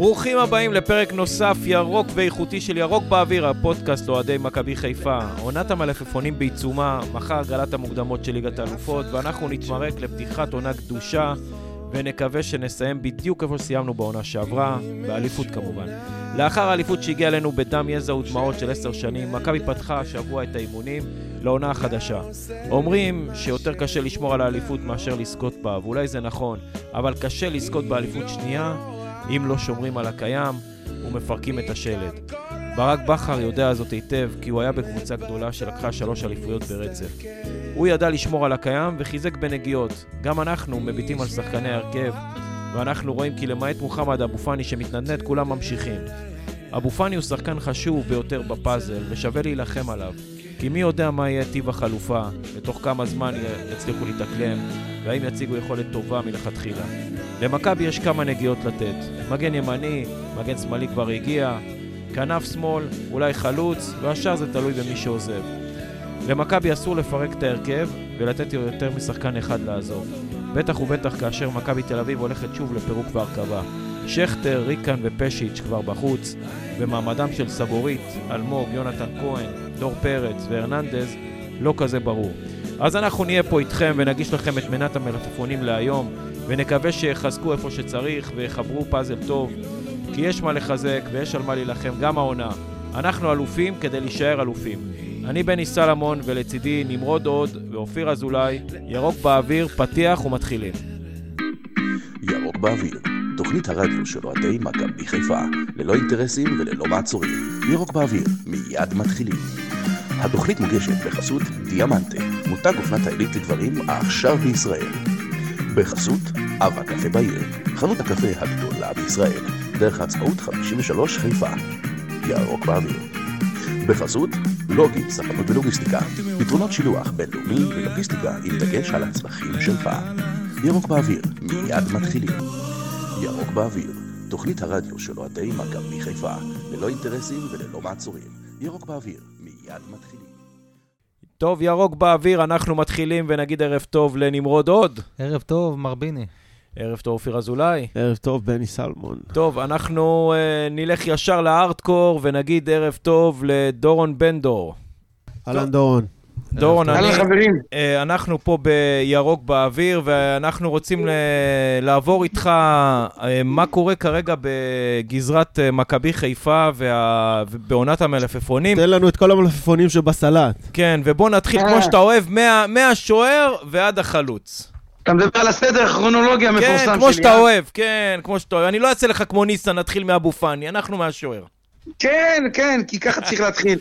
ברוכים הבאים לפרק נוסף ירוק ואיכותי של ירוק באוויר, הפודקאסט לאוהדי מכבי חיפה. עונת המלפפונים בעיצומה, מחר גלת המוקדמות של ליגת האלופות, ואנחנו נתמרק לפתיחת עונה קדושה, ונקווה שנסיים בדיוק איפה שסיימנו בעונה שעברה, באליפות כמובן. לאחר האליפות שהגיעה אלינו בדם, יזע ודמעות של עשר שנים, מכבי פתחה השבוע את האימונים לעונה החדשה. אומרים שיותר קשה לשמור על האליפות מאשר לזכות בה, ואולי זה נכון, אבל קשה לזכות באליפות שנייה אם לא שומרים על הקיים ומפרקים את השלד. ברק בכר יודע זאת היטב, כי הוא היה בקבוצה גדולה שלקחה שלוש אליפויות ברצף. הוא ידע לשמור על הקיים וחיזק בנגיעות. גם אנחנו מביטים על שחקני ההרכב, ואנחנו רואים כי למעט מוחמד אבו פאני שמתנדנד, כולם ממשיכים. אבו פאני הוא שחקן חשוב ביותר בפאזל, ושווה להילחם עליו. כי מי יודע מה יהיה טיב החלופה, ותוך כמה זמן יצליחו להתאקלם, והאם יציגו יכולת טובה מלכתחילה. למכבי יש כמה נגיעות לתת. מגן ימני, מגן שמאלי כבר הגיע, כנף שמאל, אולי חלוץ, והשאר זה תלוי במי שעוזב. למכבי אסור לפרק את ההרכב ולתת יותר משחקן אחד לעזוב. בטח ובטח כאשר מכבי תל אביב הולכת שוב לפירוק והרכבה. שכטר, ריקן ופשיץ' כבר בחוץ, ומעמדם של סבורית, אלמוג, יונתן כהן, דור פרץ והרננדז לא כזה ברור. אז אנחנו נהיה פה איתכם ונגיש לכם את מנת המלפפונים להיום, ונקווה שיחזקו איפה שצריך ויחברו פאזל טוב, כי יש מה לחזק ויש על מה להילחם גם העונה. אנחנו אלופים כדי להישאר אלופים. אני בני סלמון ולצידי נמרוד עוד ואופיר אזולאי, ירוק באוויר, פתיח ומתחילים. ירוק באוויר, תוכנית הרדיו של אוהדי מכבי חיפה, ללא אינטרסים וללא מעצורים. ירוק באוויר, מיד מתחילים. התוכנית מוגשת בחסות דיאמנטה, מותג אופנת העילית לגברים העכשיו בישראל. בחסות אב הקפה בעיר, חנות הקפה הגדולה בישראל, דרך העצמאות 53 חיפה. ירוק באוויר. בחסות לוגי, ספנות ולוגיסטיקה, פתרונות שילוח בינלאומי ולוגיסטיקה עם דגש על הצרכים שלך. ירוק באוויר, מיד מתחילים. ירוק באוויר, תוכנית הרדיו של אוהדי מכבי חיפה, ללא אינטרסים וללא מעצורים. ירוק באוויר, מיד מתחילים. טוב, ירוק באוויר, אנחנו מתחילים ונגיד ערב טוב לנמרוד עוד. ערב טוב, מר ביני. ערב טוב, אופיר אזולאי. ערב טוב, בני סלמון. טוב, אנחנו uh, נלך ישר לארטקור ונגיד ערב טוב לדורון בן דור. אהלן דורון. דורון, אני, uh, אנחנו פה בירוק באוויר, ואנחנו רוצים ל- לעבור איתך uh, מה קורה כרגע בגזרת מכבי חיפה וה- ובעונת המלפפונים. תן לנו את כל המלפפונים שבסלט. כן, ובוא נתחיל כמו אה. שאתה אוהב, מה- מהשוער ועד החלוץ. אתה מדבר על הסדר הכרונולוגי המפורסם כן, שלי. כמו שאתה אה? אוהב, כן, כמו שאתה אוהב. אני לא אעשה לך כמו ניסן, נתחיל מאבו פאני, אנחנו מהשוער. כן, כן, כי ככה צריך להתחיל.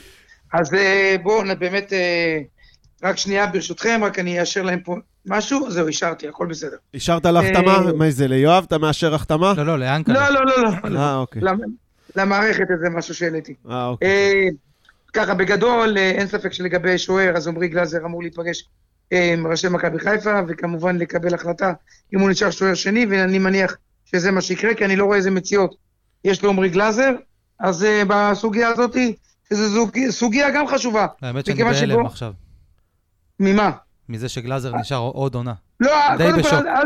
אז אה, בואו באמת, אה, רק שנייה ברשותכם, רק אני אאשר להם פה משהו, זהו, אישרתי, הכל בסדר. אישרת להחתמה? אה. מה זה, ליואב? אתה מאשר החתמה? לא, לא, ליענקל'ה. לא, לא, לא, לא. אה, אוקיי. למ- למערכת איזה משהו שהעליתי. אה, אוקיי. אה, ככה, בגדול, אין ספק שלגבי שוער, אז עמרי גלאזר אמור להיפגש עם ראשי מכבי חיפה, וכמובן לקבל החלטה אם הוא נשאר שוער שני, ואני מניח שזה מה שיקרה, כי אני לא רואה איזה מציאות יש לעמרי גלאזר, אז בסוגיה הזאת, שזו זוג- סוגיה גם חשובה. האמת שאני בהלם שבו- עכשיו, ממה? מזה שגלאזר נשאר עוד עונה. לא, קודם כל. אל, אל,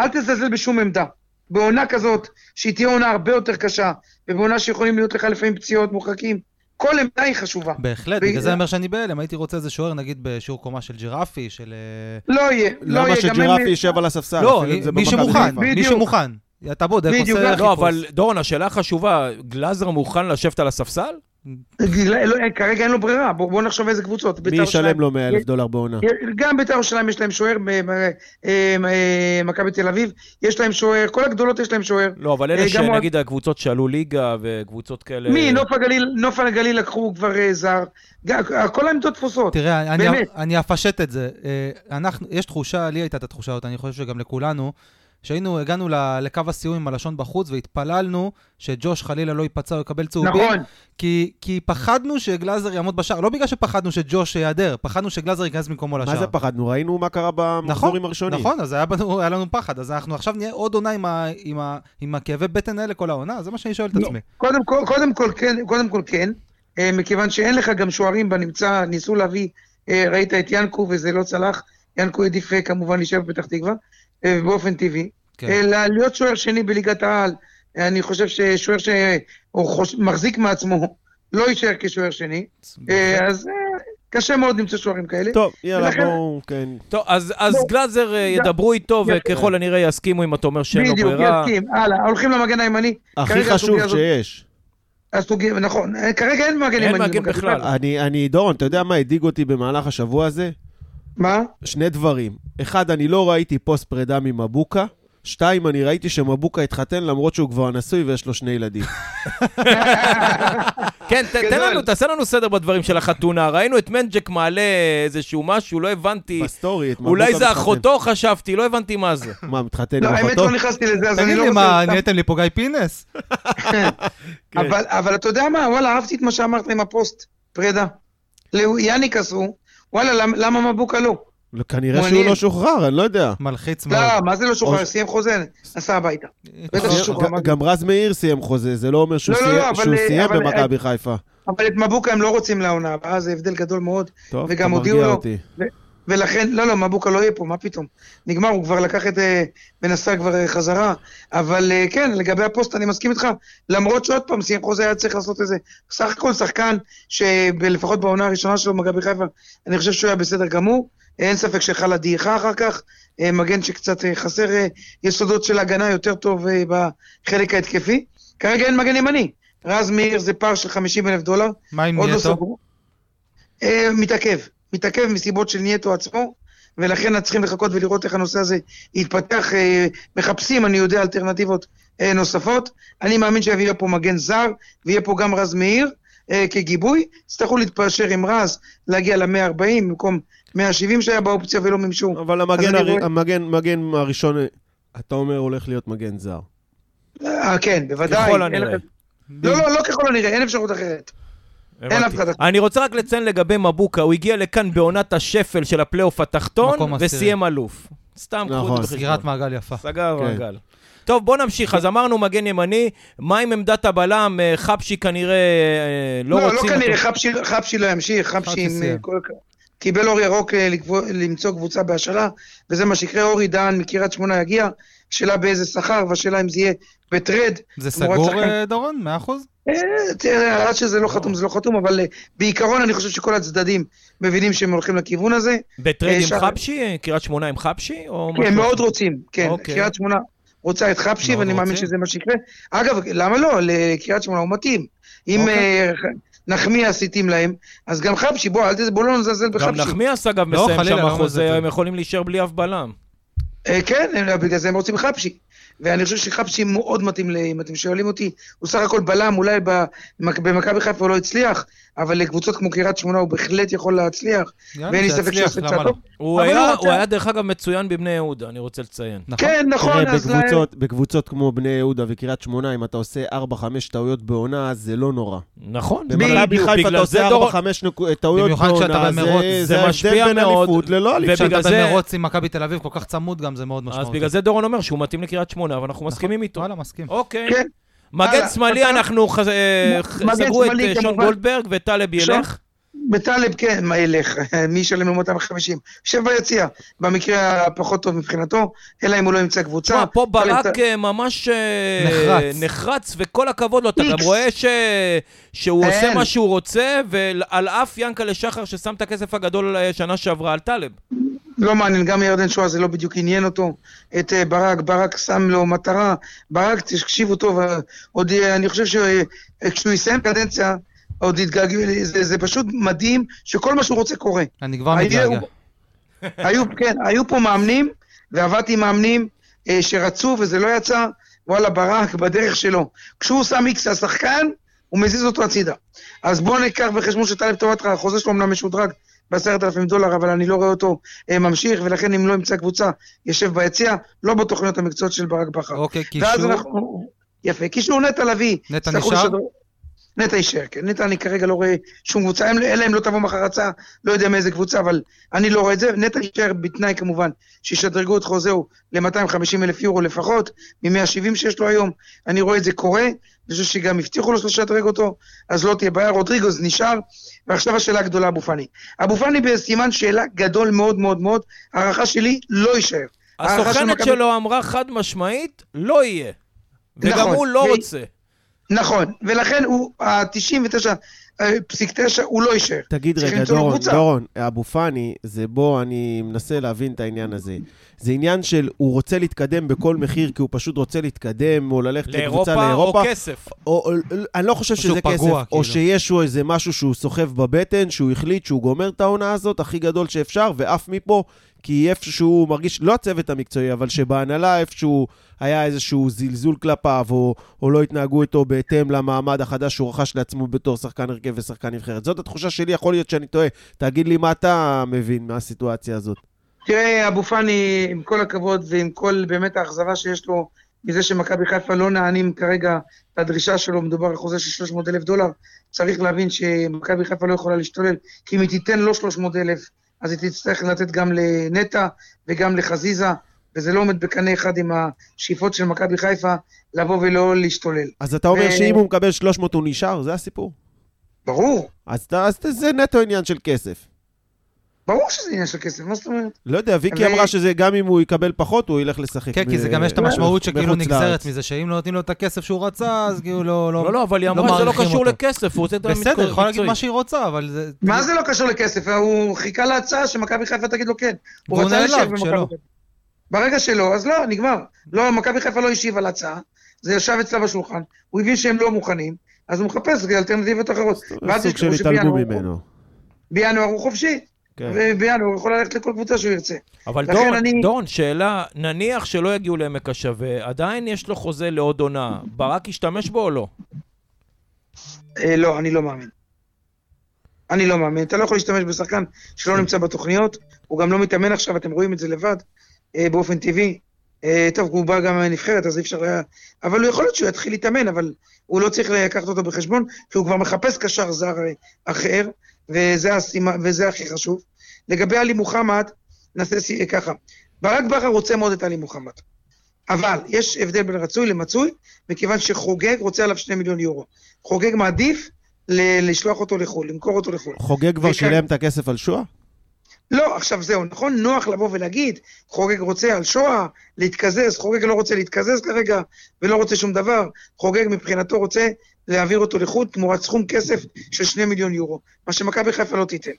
אל תזלזל בשום עמדה. בעונה כזאת, שהיא תהיה עונה הרבה יותר קשה, ובעונה שיכולים להיות לך לפעמים פציעות, מורחקים, כל עמדה היא חשובה. בהחלט, בגלל- זה אני אומר שאני בהלם, הייתי רוצה איזה שוער, נגיד בשיעור קומה של ג'ירפי, של... אה, לא יהיה, לא יהיה. למה שג'ירפי יישב על הספסל? לא, מי שמוכן. מי. שמוכן. אתה בודק, עושה לא, חיפוש. לא, אבל דורון, השאלה החשובה, גלאזר מוכן לשבת על הספסל? לא, כרגע אין לו ברירה, בואו בוא נחשוב איזה קבוצות. מי בית"ר ישלם לו 100 אלף דולר בעונה? גם בית"ר ירושלים יש להם שוער, אה, אה, מכבי תל אביב, יש להם שוער, כל הגדולות יש להם שוער. לא, אבל אלה אה, שנגיד הקבוצות שעלו ליגה וקבוצות כאלה... מי? נוף הגליל, נוף הגליל לקחו כבר זר. כל העמדות תפוסות. תראה, אני, באמת. אפשט את זה. יש תחושה, לי הייתה את התחושה הזאת, אני חושב שגם לכולנו, שהיינו, הגענו לקו הסיום עם הלשון בחוץ והתפללנו שג'וש חלילה לא ייפצע או יקבל צהובים. נכון. כי, כי פחדנו שגלאזר יעמוד בשער, לא בגלל שפחדנו שג'וש ייעדר, פחדנו שגלאזר ייכנס במקומו לשער. מה זה פחדנו? ראינו מה קרה במחזורים הראשונים. נכון, אז היה, בנו, היה לנו פחד, אז אנחנו עכשיו נהיה עוד עונה עם, ה, עם, ה, עם הכאבי בטן האלה כל העונה, זה מה שאני שואל את לא. עצמי. קודם כל, קודם כל כן, קודם כל כן, אה, מכיוון שאין לך גם שוערים בנמצא, ניסו להביא, אה, ראית את ינקו וזה לא צלח, ינקו העדיף אה, כמובן להישאר בפתח תקווה, באופן טבעי. כן. אלא להיות שוער שני בליגת העל, אני חושב ששוער שהוא חוש... מחזיק מעצמו לא יישאר כשוער שני, אה, אז אה, קשה מאוד למצוא שוערים כאלה. טוב, יאללה, ולכן- בואו, כן. טוב, אז, אז בוא. גלאזר אה, ידברו איתו, יפה. וככל הנראה יסכימו אם אתה אומר שאין לו בדיוק, ברירה. יסכים. הלאה, הולכים למגן הימני. הכי חשוב שיש. הסוגיה, נכון, אה, כרגע אין מגן אין ימני. מגן במכבי בכלל. אני, אני, דורון, אתה יודע מה הדאיג אותי במהלך השבוע הזה? מה? שני דברים. אחד, אני לא ראיתי פוסט פרידה ממבוקה. שתיים, אני ראיתי שמבוקה התחתן למרות שהוא כבר נשוי ויש לו שני ילדים. כן, ת, תן. לנו, תעשה לנו סדר בדברים של החתונה. ראינו את מנג'ק מעלה איזשהו משהו, לא הבנתי. בסטורי, את מבוקה אולי זה. אחותו, חשבתי, לא הבנתי מה זה. מה, מתחתן לא, עם האמת אחותו? לא נכנסתי לזה, אז אני תגיד לא לי, רוצה... מה, סתם. נהייתם לי פה גיא פינס? כן. אבל אתה יודע מה, וואלה, אהבתי את מה שאמרת עם הפוסט, פרידה. ליאניק עשו, וואלה, למ- למה מבוקה לא? לא, כנראה שהוא. לא שוחרר, אני לא יודע. מלחיץ מאוד. לא, מה זה לא שוחרר? או- סיים חוזה, נסע הביתה. ששוחרר. ג- גם רז מאיר סיים חוזה, זה לא אומר שהוא לא, לא, סיים- לא, אה, במכבי חיפה. אבל את מבוקה הם לא רוצים לעונה הבאה, זה הבדל גדול מאוד. טוב, אתה מרגיע אותי. ולכן, לא, לא, מבוקה לא יהיה פה, מה פתאום? נגמר, הוא כבר לקח את אה, ונסע כבר אה, חזרה. אבל אה, כן, לגבי הפוסט, אני מסכים איתך, למרות שעוד פעם, סיים חוזה היה צריך לעשות איזה, סך הכל שחקן, שלפחות בעונה הראשונה שלו במכבי חיפה, אני חושב שהוא היה בסדר גמור. אין ספק שחלה דעיכה אחר כך, מגן שקצת חסר יסודות של הגנה יותר טוב בחלק ההתקפי. כרגע אין מגן ימני. רז מאיר זה פער של 50 אלף דולר, מה עם לא? סגרו. אה, מתעכב, מתעכב מסיבות של נייטו עצמו, ולכן צריכים לחכות ולראות איך הנושא הזה יתפתח. אה, מחפשים, אני יודע, אלטרנטיבות אה, נוספות. אני מאמין שיביא פה מגן זר, ויהיה פה גם רז מאיר אה, כגיבוי. יצטרכו להתפשר עם רז, להגיע ל-140 במקום 170 שהיה באופציה ולא מימשו. אבל המגן הר- רואה- המגן מגן הראשון, אתה אומר, הולך להיות מגן זר. אה, כן, בוודאי. ככל הנראה. לא, לא, לא ככל הנראה, אין אפשרות אחרת. אין אחד. אני רוצה רק לציין לגבי מבוקה, הוא הגיע לכאן בעונת השפל של הפלייאוף התחתון. וסיים אלוף. סתם קחו את נכון. זה סגירת בחשבון. מעגל יפה. סגר כן. מעגל. טוב, בוא נמשיך. אז אמרנו מגן ימני, מה עם עמדת הבלם? אה, חבשי כנראה אה, לא לא, לא רוצים... כנראה, אותו. חבשי- חבשי לא ימשיך, חבשי חבשי עם... כל- קיבל אור ירוק אה, למצוא קבוצה בהשאלה, וזה מה שיקרה, אורי דהן מקריית שמונה יגיע, השאלה באיזה שכר, והשאלה אם זה יהיה בטרד. זה סגור, שחקן. אה, דורון? מאה אחוז? אה, תראה, עד שזה לא חתום, זה לא חתום, אבל אה, בעיקרון אני חושב שכל הצדדים מבינים שהם הולכים לכיוון הזה. בטרד אה, עם חבשי? אה, קריית שמונה עם חבשי? כן, משהו מאוד? רוצים, כן. אוקיי. קריית שמונה רוצה את חבשי, ואני מאמין. שזה מה שיקרה. אגב, למה לא? לקריית שמונה הוא מתאים. אם אוקיי. אה, נחמיאס התאים להם, אז גם חבשי, בוא, בוא לא נזלזל גם בחבשי. נחמיאס אגב לא, מסיים שם חוזה. הם יכולים להישאר בלי אף בלם. אה, כן, בגלל זה הם רוצים חבשי. ואני חושב שחבשי מאוד מתאים, אם אתם שואלים אותי, הוא סך הכל בלם, אולי במכבי חיפה הוא לא הצליח, אבל לקבוצות כמו קריית שמונה הוא בהחלט יכול להצליח. יאללה, ואין לי ספק שיצליח, שיעשה למה צעד לא? טוב. הוא היה, דרך אגב מצוין בבני יהודה, אני רוצה לציין. נכון. כן, נכון, תראה, אז להם- בקבוצות- בקבוצות כמו בני יהודה וקריית שמונה, אם אתה עושה 4-5 טעויות בעונה, אז זה לא נורא. נכון. במכבי חיפה אתה בגלל זה עושה דורון- 4-5 נקו- טעויות במיוחד כשאתה בעונה, במרוץ, זה- זה זה משפיע ההבדל בין מאוד, אליפות ללא אליפות. ובגלל זה- במרוץ עם מכבי תל אביב כל כך צמוד גם, זה מאוד אז משמעותי. בגלל זה דורון אומר שהוא מתאים לקריית שמונה, אבל אנחנו מסכימים איתו. וואלה, מסכים. אוקיי. מגן שמאלי, אנחנו אה, סגרו את אה, שון. גולדברג וטלב ילך. בטלב, כן, מה ילך? מי ישלם לו 250? יושב ביציע, במקרה הפחות טוב מבחינתו, אלא אם הוא לא ימצא קבוצה. תשמע, פה טלב- ברק אה, ממש אה, נחרץ. נחרץ, וכל הכבוד לו, אתה גם. רואה ש- שהוא אין. עושה מה שהוא רוצה, ועל אף ינקלה שחר ששם את הכסף הגדול אה, שנה שעברה על טלב. לא מעניין, גם ירדן שואה זה לא בדיוק עניין אותו. את ברק, ברק שם לו מטרה. ברק, תקשיבו טוב, עוד, אני חושב שכשהוא יסיים קדנציה, עוד יתגעגעו, זה, זה פשוט מדהים שכל מה שהוא רוצה קורה. אני כבר היו- מתגעגע. היו, כן, היו פה מאמנים, ועבדתי עם מאמנים אה, שרצו וזה לא יצא, וואלה, ברק בדרך שלו. כשהוא שם איקס לשחקן, הוא מזיז אותו הצידה. אז בואו ניקח בחשבון שטלב טובתך, החוזה שלו אמנם משודרג בעשרת אלפים דולר, אבל אני לא רואה אותו אה, ממשיך, ולכן אם לא ימצא קבוצה, יושב ביציע, לא בתוכניות המקצועיות של ברק בכר. אוקיי, ואז קישור. אנחנו... יפה, קישור נטע לביא. נטע נשאר? נטע יישאר, כן. נטע אני כרגע לא רואה שום קבוצה, אלא אם לא תבוא מחר הצעה, לא יודע מאיזה קבוצה, אבל אני לא רואה את זה. נטע יישאר בתנאי כמובן, שישדרגו את חוזהו ל-250 אלף יורו לפחות, מ-170 שיש לו היום. אני רואה את זה קורה, אני חושב שגם הבטיחו לו לשדרג אותו, אז לא תהיה בעיה. רודריגוז נשאר, ועכשיו השאלה הגדולה, אבו פאני. אבו פאני בסימן שאלה גדול מאוד מאוד מאוד, הערכה שלי לא יישאר. של הסוכנת שלו אמרה חד משמעית, לא יהיה. וגם נכון. הוא לא ו- רוצה. נכון, ולכן הוא, ה-99.9 הוא לא יישאר. תגיד רגע, דורון. דורון, אבו פאני, זה בוא, אני מנסה להבין את העניין הזה. זה עניין של הוא רוצה להתקדם בכל מחיר, כי הוא פשוט רוצה להתקדם, או ללכת לקבוצה לאירופה לאירופה. או כסף. או, או, אני לא חושב או שזה כסף, פגוע, או כאילו. שיש לו איזה משהו שהוא סוחב בבטן, שהוא החליט שהוא גומר את העונה הזאת הכי גדול שאפשר, ועף מפה, כי איפשהו מרגיש, לא הצוות המקצועי, אבל שבהנהלה איפשהו היה איזשהו זלזול כלפיו, או, או לא התנהגו איתו בהתאם למעמד החדש שהוא רכש לעצמו בתור שחקן הרכב ושחקן נבחרת. זאת התחושה שלי, יכול להיות שאני טועה. תגיד לי מה אתה מבין מהסיטואציה הזאת. תראה, אבו פאני, עם כל הכבוד ועם כל באמת האכזבה שיש לו מזה שמכבי חיפה לא נענים כרגע לדרישה שלו, מדובר על חוזה של 300 אלף דולר, צריך להבין שמכבי חיפה לא יכולה להשתולל, כי אם היא תיתן לו 300 אלף, אז היא תצטרך לתת גם לנטע וגם לחזיזה, וזה לא עומד בקנה אחד עם השאיפות של מכבי חיפה לבוא ולא להשתולל. אז אתה אומר ו- שאם הוא מקבל 300 הוא נשאר? זה הסיפור. ברור, אז, אז זה נטו עניין של כסף. ברור שזה עניין של כסף, מה זאת אומרת? לא יודע, ויקי ו- אמרה שזה גם אם הוא יקבל פחות, הוא ילך לשחק. כן, כי זה גם יש את המשמעות שכאילו נגזרת. מזה, שאם לא נותנים לו את הכסף שהוא רצה, אז כאילו לא... לא, לא, אבל היא לא אמרה שזה לא קשור. לכסף, הוא רוצה את בסדר, יכולה להגיד. מה שהיא רוצה, אבל זה... מה זה לא קשור לכסף? הוא חיכה להצעה שמכבי חיפה תגיד לו כן. הוא רצה להישאר במכבי. חיפה. ברגע שלא, אז לא, נגמר. לא, מכבי חיפה לא השיב על ההצעה, זה ישב אצלה בשולחן, הוא הבין שהם לא מוכנים, אז הוא מחפש אלטרנטיבות אחרות. סוג של שבינואר- ממנו. בינואר הוא חופשי, כן. ובינואר הוא יכול ללכת לכל קבוצה שהוא ירצה. אבל דורון, אני- דורון, שאלה, נניח שלא יגיעו לעמק השווה, עדיין יש לו חוזה לעוד עונה, ברק ישתמש בו או לא? אה, לא, אני לא מאמין. אני לא מאמין. אתה לא יכול להשתמש בשחקן שלא נמצא בתוכניות, הוא גם לא מתאמן עכשיו, אתם רואים את זה לבד, אה, באופן טבעי. אה, טוב, הוא בא גם מהנבחרת, אז אי אפשר היה... אבל הוא יכול להיות שהוא יתחיל להתאמן, אבל הוא לא צריך לקחת אותו בחשבון, כי הוא כבר מחפש קשר זר אה, אחר, וזה, הסימה, וזה הכי חשוב. לגבי עלי מוחמד, נעשה סי- ככה. ברק בכר רוצה מאוד את עלי מוחמד. אבל יש הבדל בין רצוי למצוי, מכיוון שחוגג רוצה עליו שני מיליון יורו. חוגג מעדיף ל- לשלוח אותו לחו"ל, למכור אותו לחו"ל. חוגג כבר וכאן- שילם את הכסף על שואה? לא, עכשיו זהו, נכון, נוח לבוא ולהגיד, חוגג רוצה על שואה, להתקזז, חוגג לא רוצה להתקזז כרגע, ולא רוצה שום דבר, חוגג מבחינתו רוצה להעביר אותו לחו"ל תמורת סכום כסף של שני מיליון יורו, מה שמכבי חיפה לא תיתן.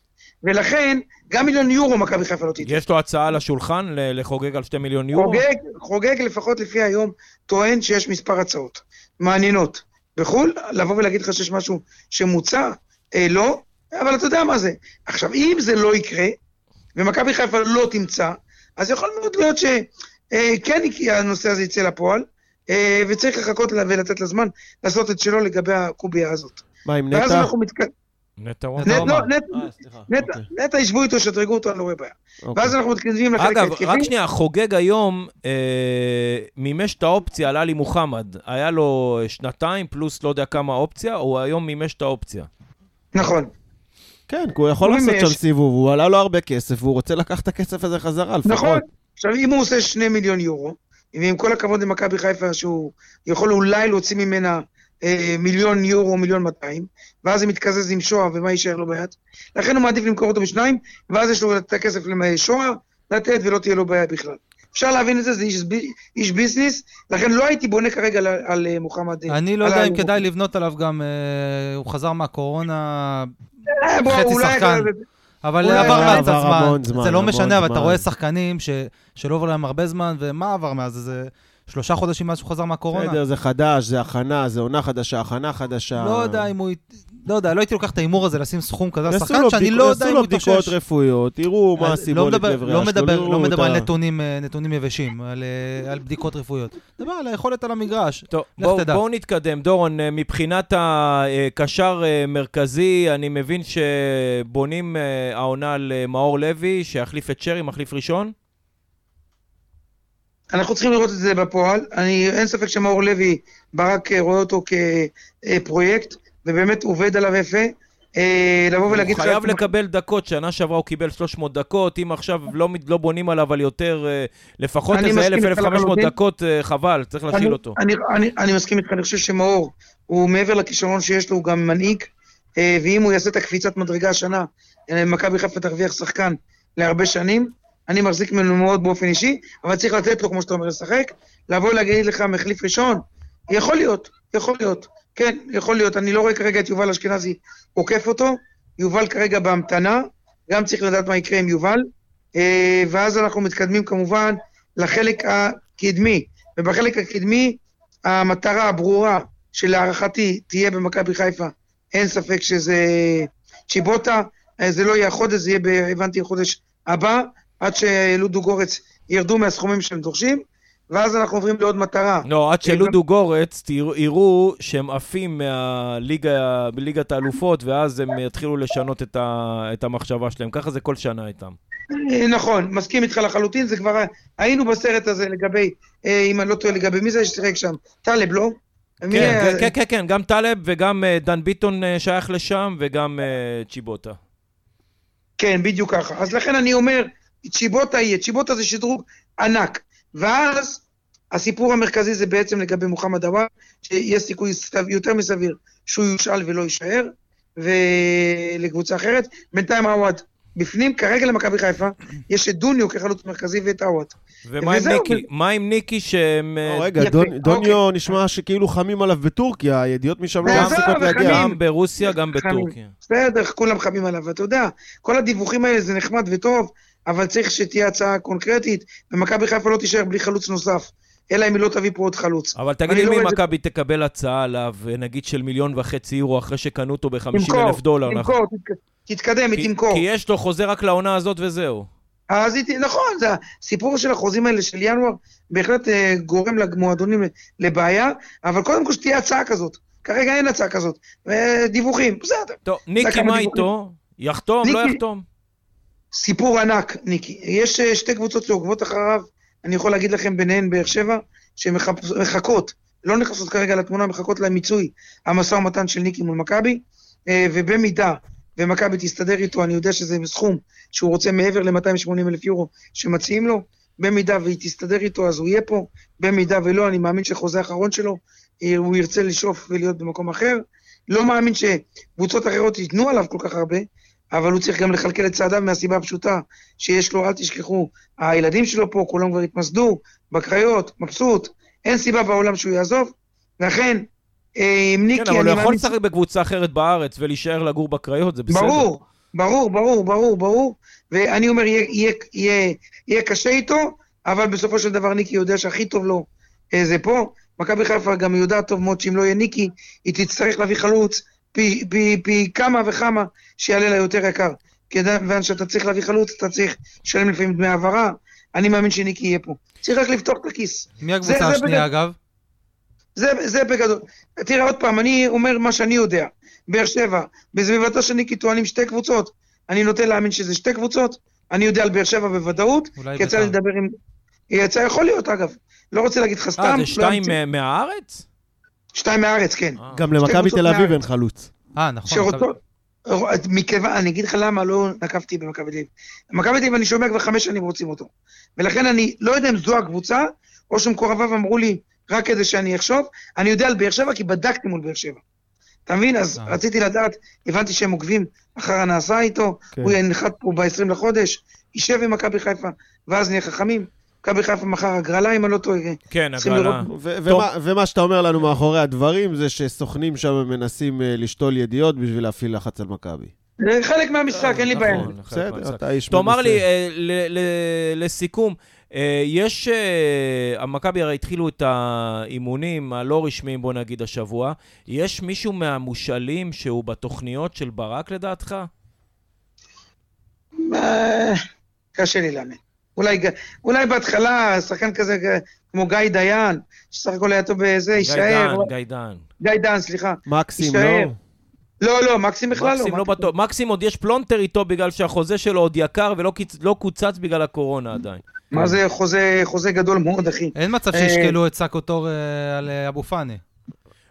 ולכן, גם מיליון יורו מכבי חיפה לא תיתן. יש לו הצעה על השולחן לחוגג על 2 מיליון יורו? חוגג, חוגג לפחות לפי היום, טוען שיש מספר הצעות מעניינות. בחו"ל, לבוא ולהגיד לך שיש משהו שמוצע, אה, לא, אבל אתה יודע מה זה. עכשיו, אם זה לא יקרה, ומכבי חיפה לא תמצא, אז יכול מאוד להיות שכן הנושא הזה יצא לפועל, אה, וצריך לחכות לה- ולתת לה זמן לעשות את שלו לגבי הקובייה הזאת. מה עם נטע? אנחנו מתק... נטע נט- וואטה. אמר. אה. נטע, ישבו איתו, שדרגו אותו, אני לא רואה בעיה. אוקיי. ואז אנחנו מתקדמים לחלק אגב, ההתקפי. רק שנייה, חוגג היום אה, מימש את האופציה על עלי מוחמד. היה לו שנתיים פלוס לא יודע כמה אופציה, הוא היום מימש את האופציה. נכון. כן, כי הוא יכול הוא לעשות. שם סיבוב, הוא עלה לו הרבה כסף, והוא רוצה לקחת את הכסף הזה חזרה לפחות. נכון. עכשיו, אם הוא עושה שני מיליון יורו, ועם כל הכבוד למכבי חיפה, שהוא יכול אולי להוציא ממנה אה, מיליון יורו, מיליון 200, ואז זה מתקזז עם שואה, ומה יישאר לו ביד? לכן הוא מעדיף למכור אותו בשניים, ואז יש לו את הכסף לשואה לתת, ולא תהיה לו בעיה בכלל. אפשר להבין את זה, זה איש, איש ביזנס, לכן לא הייתי בונה כרגע על, על אה, מוחמד. אה, אני לא יודע אם כדאי לבנות עליו גם... אה, הוא חזר מהקורונה, אה, חצי שחקן. אבל עבר מאז הזמן. זמן, זה לא משנה, אבל אתה. רואה שחקנים ש- שלא עובר להם הרבה זמן, ומה עבר מאז? זה שלושה חודשים מאז שהוא חזר מהקורונה. בסדר, זה חדש, זה הכנה, זה עונה חדשה, הכנה חדשה. לא יודע אם הוא... לא יודע, לא הייתי לוקח את ההימור הזה לשים סכום כזה על יעשו שחקן לו שאני לא יודע יעשו אם לו הוא בדיקות יתאושש. רפואיות, יראו מה אז לא הסיבות מדבר- לדברי לא השטות, מדבר- לא מדבר על נתונים, אה, יבשים, על, אה, על בדיקות רפואיות. מדבר על היכולת על המגרש. טוב, בואו נתקדם. דורון, אה, מבחינת הקשר מרכזי, אני מבין שבונים העונה על מאור לוי, שיחליף את שרי, מחליף ראשון? אנחנו צריכים לראות את זה בפועל. אני, אין ספק שמאור לוי, ברק אה, רואה אותו כפרויקט, ובאמת עובד עליו יפה. אה, לבוא ולהגיד... הוא חייב לקבל דקות, שנה שעברה הוא קיבל 300 דקות, אם עכשיו לא, לא בונים עליו על יותר, אה, לפחות אני איזה מסכים איתך 1,000-1,500 לחלוטין. דקות, חבל, צריך להשאיל אני, אותו. אני, אני, אני מסכים איתך, אני חושב שמאור, הוא מעבר לכישרון שיש לו, הוא גם מנהיג, ואם הוא יעשה את הקפיצת מדרגה השנה, מכבי חיפה תרוויח שחקן להרבה שנים. אני מחזיק ממנו מאוד באופן אישי, אבל צריך לתת לו, כמו שאתה אומר, לשחק. לבוא להגיד לך מחליף ראשון, יכול להיות, יכול להיות. כן, יכול להיות. אני לא רואה כרגע את יובל אשכנזי עוקף אותו. יובל כרגע בהמתנה, גם צריך לדעת מה יקרה עם יובל. אה, ואז אנחנו מתקדמים כמובן לחלק הקדמי. ובחלק הקדמי, המטרה הברורה שלהערכתי תהיה במכבי חיפה, אין ספק שזה צ'יבוטה, אה, זה לא יהיה החודש, זה יהיה, הבנתי, החודש הבא, עד שלודו גורץ ירדו מהסכומים שהם דורשים, ואז אנחנו עוברים לעוד מטרה. לא, עד שלודו גורץ יראו שהם עפים מליגת האלופות, ואז הם יתחילו לשנות את ה- את המחשבה שלהם. ככה זה כל שנה איתם. אה, נכון, מסכים איתך לחלוטין, זה כבר, היינו בסרט הזה לגבי, אה, אם אני לא טועה, לגבי מי זה ששיחק שם? טלב, לא? כן, כן, כן, כן, גם טלב וגם אה, דן ביטון אה, שייך לשם, וגם אה, צ'יבוטה. כן, בדיוק ככה. אז לכן אני אומר, צ'יבוטה יהיה, צ'יבוטה זה שדרוג ענק. ואז הסיפור המרכזי זה בעצם לגבי מוחמד עוואד, שיש סיכוי סב- יותר מסביר שהוא יושאל ולא יישאר, ולקבוצה אחרת. בינתיים עוואד בפנים, כרגע למכבי חיפה, יש את דוניו כחלוץ מרכזי ואת עוואד. ומה עם ניקי? מה עם ניקי שהם... אה, לא, רגע, יפה, דון- אוקיי. דוניו נשמע שכאילו חמים עליו בטורקיה, הידיעות משם לא מפסיקות להגיע. גם ברוסיה, גם. בטורקיה. בסדר, כולם חמים עליו, ואתה יודע, כל הדיווחים האלה זה נחמד וטוב, אבל צריך שתהיה הצעה קונקרטית, ומכבי חיפה לא תישאר בלי חלוץ נוסף, אלא אם היא לא תביא פה עוד חלוץ. אבל תגיד לי לא רואה את זה- מכבי תקבל הצעה עליו, אה, נגיד של מיליון וחצי יורו, אחרי שקנו אותו ב-50 תמכור, אלף דולר. נכון? תמכור, תתק- תתקדם, היא תמכור. כי יש לו חוזה רק לעונה הזאת וזהו. אז היא, נכון, זה הסיפור של החוזים האלה של ינואר, בהחלט אה, גורם למועדונים לבעיה, אבל קודם כל שתהיה הצעה כזאת. כרגע אין הצעה כזאת. אה, דיווחים, בסדר. טוב, ניקי, מה. איתו? יחתום, לא ניקי- יחתום? סיפור ענק, ניקי. יש אה, שתי קבוצות שעוקבות אחריו, אני יכול להגיד לכם ביניהן באר שבע, שמחכות, לא נכנסות כרגע לתמונה, מחכות למיצוי המשא ומתן של ניקי מול מכבי, אה, ובמידה ומכבי תסתדר איתו, אני יודע שזה סכום שהוא רוצה מעבר ל-280 אלף יורו שמציעים לו, במידה והיא תסתדר איתו אז הוא יהיה פה, במידה ולא, אני מאמין שחוזה האחרון שלו, אה, הוא ירצה לשאוף ולהיות במקום אחר. לא מאמין שקבוצות אחרות ייתנו עליו כל כך הרבה, אבל הוא צריך גם לכלכל את צעדיו מהסיבה הפשוטה שיש לו, אל תשכחו, הילדים שלו פה, כולם כבר התמסדו, בקריות, מבסוט, אין סיבה בעולם שהוא יעזוב, לכן, אה, עם ניקי, כן, אבל הוא יכול. לשחק בקבוצה אחרת בארץ ולהישאר לגור בקריות, זה בסדר. ברור, ברור, ברור, ברור, ברור, ואני אומר, יהיה, יהיה, יהיה, יהיה קשה איתו, אבל בסופו של דבר ניקי יודע שהכי טוב לו אה, זה פה. מכבי חיפה גם יודעת טוב מאוד שאם לא יהיה ניקי, היא תצטרך להביא חלוץ פי, פי, פי כמה וכמה שיעלה לה יותר יקר. כיוון שאתה צריך להביא חלוץ, אתה צריך לשלם לפעמים דמי העברה, אני מאמין שניקי יהיה פה. צריך רק לפתוח את הכיס. מי הקבוצה השנייה, בגדול. אגב? זה, זה בגדול. תראה, עוד פעם, אני אומר מה שאני יודע. באר שבע, בסביבתו של ניקי טוענים שתי קבוצות. אני נוטה להאמין שזה שתי קבוצות. אני יודע על באר שבע בוודאות, אולי כי יצא לי בית"ר. לדבר עם... יצא, יכול להיות, אגב. לא רוצה להגיד לך סתם. אה, זה לא שתיים אמציא- מה- מהארץ? שתיים מהארץ, כן. אה. גם למכבי תל אביב. אין חלוץ. אה, נכון. שרוצות... מכיוון, אני אגיד לך למה לא נקבתי במכבי תל אביב. מכבי תל אביב, אני שומע כבר חמש שנים רוצים אותו. ולכן אני לא יודע אם זו הקבוצה, או שמקורביו אמרו לי, רק כדי שאני אחשוב. אני יודע על באר שבע, כי בדקתי מול באר שבע. אתה מבין? אז אה. רציתי לדעת, הבנתי שהם עוקבים אחר הנעשה איתו, כן. הוא ינחת פה ב-20 לחודש, יישב עם מכבי חיפה, ואז נהיה חכמים. מכבי חיפה מחר הגרלה, אם אני לא טועה. כן, הגרלה. ומה- שאתה אומר לנו מאחורי הדברים זה שסוכנים שם מנסים אה, לשתול ידיעות בשביל להפעיל לחץ על מכבי. זה חלק מהמשחק, אין לי בעיה. נכון, בסדר, מהמשחק. אתה איש תאמר לי. אה, ל- ל- לסיכום, אה, יש... המכבי הרי התחילו את האימונים הלא רשמיים, בוא נגיד, השבוע. יש מישהו מהמושאלים שהוא בתוכניות של ברק, לדעתך? קשה לי להאמין. אולי, אולי בהתחלה, שחקן כזה כמו גיא דיין, שסך הכל היה טוב בזה, גיא יישאר. דן, גיא דן. גיא דן, סליחה. מקסים, יישאר. לא? לא, לא, מקסים בכלל מקסים לא. לא בטוח. מקסים עוד יש פלונטר איתו בגלל שהחוזה שלו עוד יקר ולא קיצ- לא קוצץ בגלל הקורונה עדיין. מה זה חוזה, חוזה גדול מאוד, אחי. אין מצב אה, שישקלו את סאקו טור אה, על אה, אבו פאני.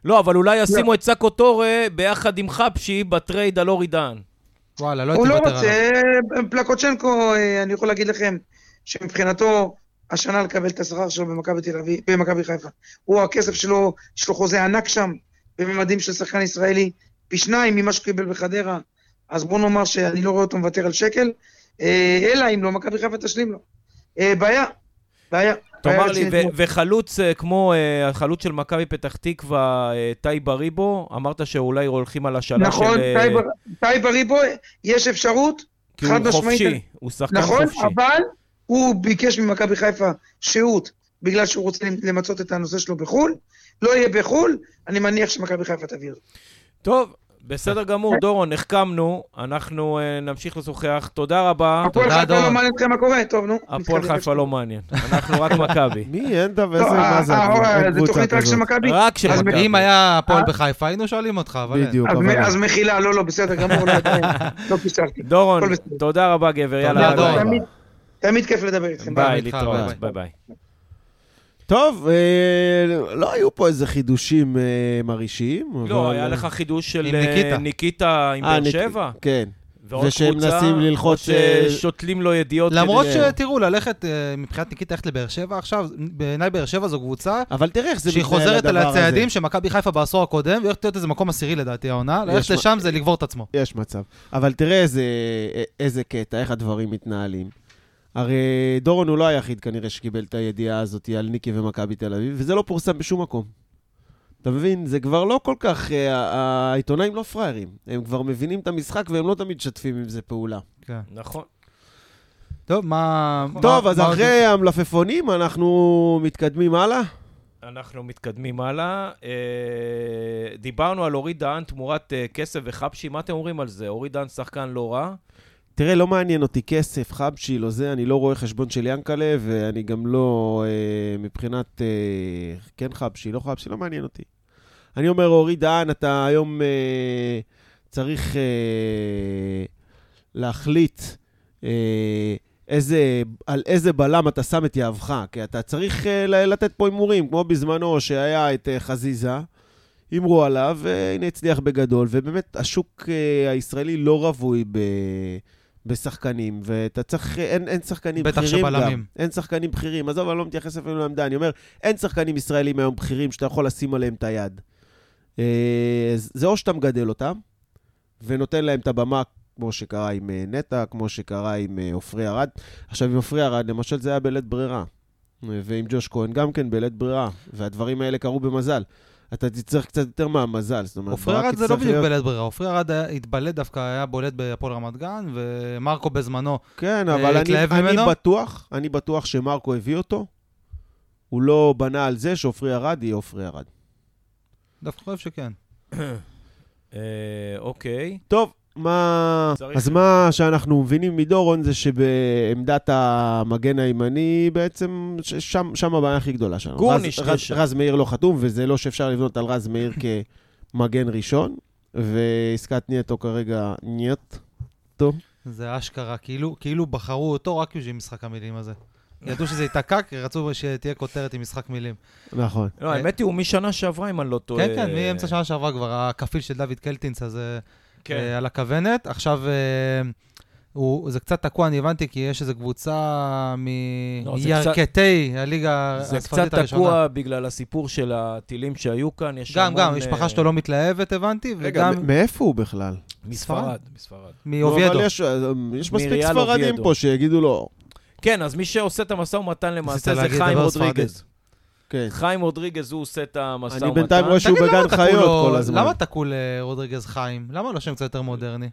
לא, אבל אולי ישימו את סאקו טורה ביחד עם חופשי בטרייד על אורי דן. וואלה, לא הוא הייתי לא מוותר עליו. רוצה, פלקוצ'נקו, אני יכול להגיד לכם, שמבחינתו, השנה לקבל את השכר שלו במכבי תל אביב, במכבי חיפה. הוא, הכסף שלו, יש לו חוזה ענק שם, בממדים של שחקן ישראלי, פי שניים ממה שהוא קיבל בחדרה. אז בוא נאמר שאני לא רואה אותו מוותר על שקל, אה, אלא אם לא, מכבי חיפה תשלים לו. אה, בעיה, בעיה. תאמר לי, ו-. וחלוץ אה, כמו החלוץ של מכבי פתח תקווה, אה, טי בריבו, אמרת שאולי הולכים על השאלה נכון, של... אה, טייב- טייב אריבו, יש אפשרות, כי חד הוא משמעית. חופשי, הוא שחקן נכון, חופשי. אבל הוא ביקש ממכבי חיפה שהות, בגלל שהוא רוצה למצות את הנושא שלו בחו"ל. לא יהיה בחו"ל, אני מניח שמכבי חיפה תעביר. טוב, בסדר גמור, דורון, החכמנו, אנחנו אה, נמשיך לשוחח. תודה רבה. הפועל תודה, חיפה לא דורון. מעניין אתכם מה קורה? טוב, נו. הפועל. חיפה לא מעניין, אנחנו רק מכבי. מי? אין דבר, לא, איזה, מה זה? אה, אה, אין זה תוכנית רק של. מכבי? רק של מכבי. אם היה הפועל אה? בחיפה, היינו שואלים אותך, אבל... אין. בדיוק, אז אבל... אז מחילה, לא, לא, בסדר גמור, לא, עדיין, לא פישרתי. דורון. תודה רבה, גבר, יאללה. תמיד- כיף לדבר איתכם. ביי, להתראות, ביי. ביי. טוב, אה, לא היו פה איזה חידושים אה, מרעישים. לא, אבל- היה לך חידוש של עם אה, ניקיטה. ניקיטה עם אה, באר ניק- שבע? כן. ושהם מנסים ללחוץ, אה, ששותלים לו ידיעות למרות כדי- שתראו, ללכת, אה, מבחינת ניקיטה, ללכת לבאר שבע עכשיו, בעיניי באר שבע זו קבוצה אבל תראה איך זה שהיא מתנהל חוזרת על הדבר הזה. הצעדים של מכבי חיפה בעשור הקודם, והולכת להיות איזה מקום עשירי לדעתי העונה, ללכת לשם זה לקבור את עצמו. יש מצב. אבל תראה איזה, איזה קטע, איך הדברים מתנהלים. הרי דורון הוא לא היחיד כנראה שקיבל את הידיעה הזאת על ניקי ומכבי תל אביב, וזה לא פורסם בשום מקום. אתה מבין? זה כבר לא כל כך... אה, העיתונאים לא פראיירים. הם כבר מבינים את המשחק והם לא תמיד משתפים עם זה פעולה. כן. נכון. טוב, מה... טוב, מה- אז אחרי המלפפונים אנחנו מתקדמים הלאה. אנחנו מתקדמים הלאה. אה, דיברנו על אורי דהן תמורת אה, כסף וחבשי, מה אתם אומרים על זה? אורי דהן שחקן לא רע. תראה, לא מעניין אותי כסף, חבשי, לא זה, אני לא רואה חשבון של ינקלה, ואני גם לא, אה, מבחינת, אה, כן חבשי, לא חבשי, לא מעניין אותי. אני אומר, אורי דהן, אתה היום אה, צריך אה, להחליט אה, איזה, על איזה בלם אתה שם את יהבך, כי אתה צריך אה, לתת פה הימורים, כמו בזמנו שהיה את אה, חזיזה. הימרו עליו, והנה הצליח בגדול, ובאמת השוק אה, הישראלי לא רווי. בשחקנים, ואתה צריך, אין, אין שחקנים בטח בכירים גם. שבלמים. אין שחקנים בכירים. עזוב, אני לא מתייחס אפילו לעמדה, אני אומר, אין שחקנים ישראלים היום בכירים שאתה יכול לשים עליהם את היד. אה, זה או שאתה מגדל אותם, ונותן להם את הבמה, כמו שקרה עם אה, נטע, כמו שקרה עם אה, עופרי ארד. עכשיו, עם עופרי ארד, למשל, זה היה בלית ברירה. ועם ג'וש כהן גם כן בלית ברירה, והדברים האלה קרו במזל. אתה תצטרך קצת יותר מהמזל, זאת אומרת, עופרי ארד זה לא בדיוק בלית ברירה, עופרי ארד היה- התבלט דווקא, היה בולט בהפועל רמת גן, ומרקו בזמנו. כן, אה, אבל אני, אני? בטוח, אני בטוח שמרקו הביא אותו. הוא לא בנה על זה שעופרי ארד יהיה עופרי ארד. דווקא חושב שכן. אה, אוקיי. טוב, מה... אז מה שאנחנו מבינים מדורון זה שבעמדת המגן הימני בעצם, שם, שם הבעיה הכי גדולה שלנו. גורניש רז, רז. רז מאיר לא חתום, וזה לא שאפשר לבנות על רז מאיר כמגן ראשון, ועסקת נייטו כרגע נייט. טוב. זה אשכרה, כאילו, כאילו בחרו אותו רק בשביל משחק המילים הזה. ידעו שזה ייתקע, כי רצו שתהיה כותרת עם משחק מילים. נכון. לא, האמת היא, הוא משנה שעברה, אם אני לא טועה. כן, כן, מאמצע שנה שעברה כבר, הכפיל של דוד קלטינס הזה כן. אה, על הכוונת. עכשיו, אה, הוא, זה קצת תקוע, אני הבנתי, כי יש איזו קבוצה לא, זה מירכתי הליגה זה הספרדית קצת הראשונה. תקוע בגלל הסיפור של הטילים שהיו כאן. יש גם, המון, גם, אה, משפחה שלו לא מתלהבת, הבנתי, רגע, וגם מאיפה הוא בכלל? מספרד, מספרד. אבל מאוביידו. יש, יש מספיק ספרדים אוביידו. פה שיגידו לו, כן, אז מי שעושה את המשא ומתן למעשה זה חיים רודריגז. כן. חיים רודריגז, הוא עושה את המשא ומתן. אני בינתיים רואה שהוא בגן חיות לו- כל הזמן. למה תקעו לרודריגז חיים? למה לא שם קצת יותר מודרני?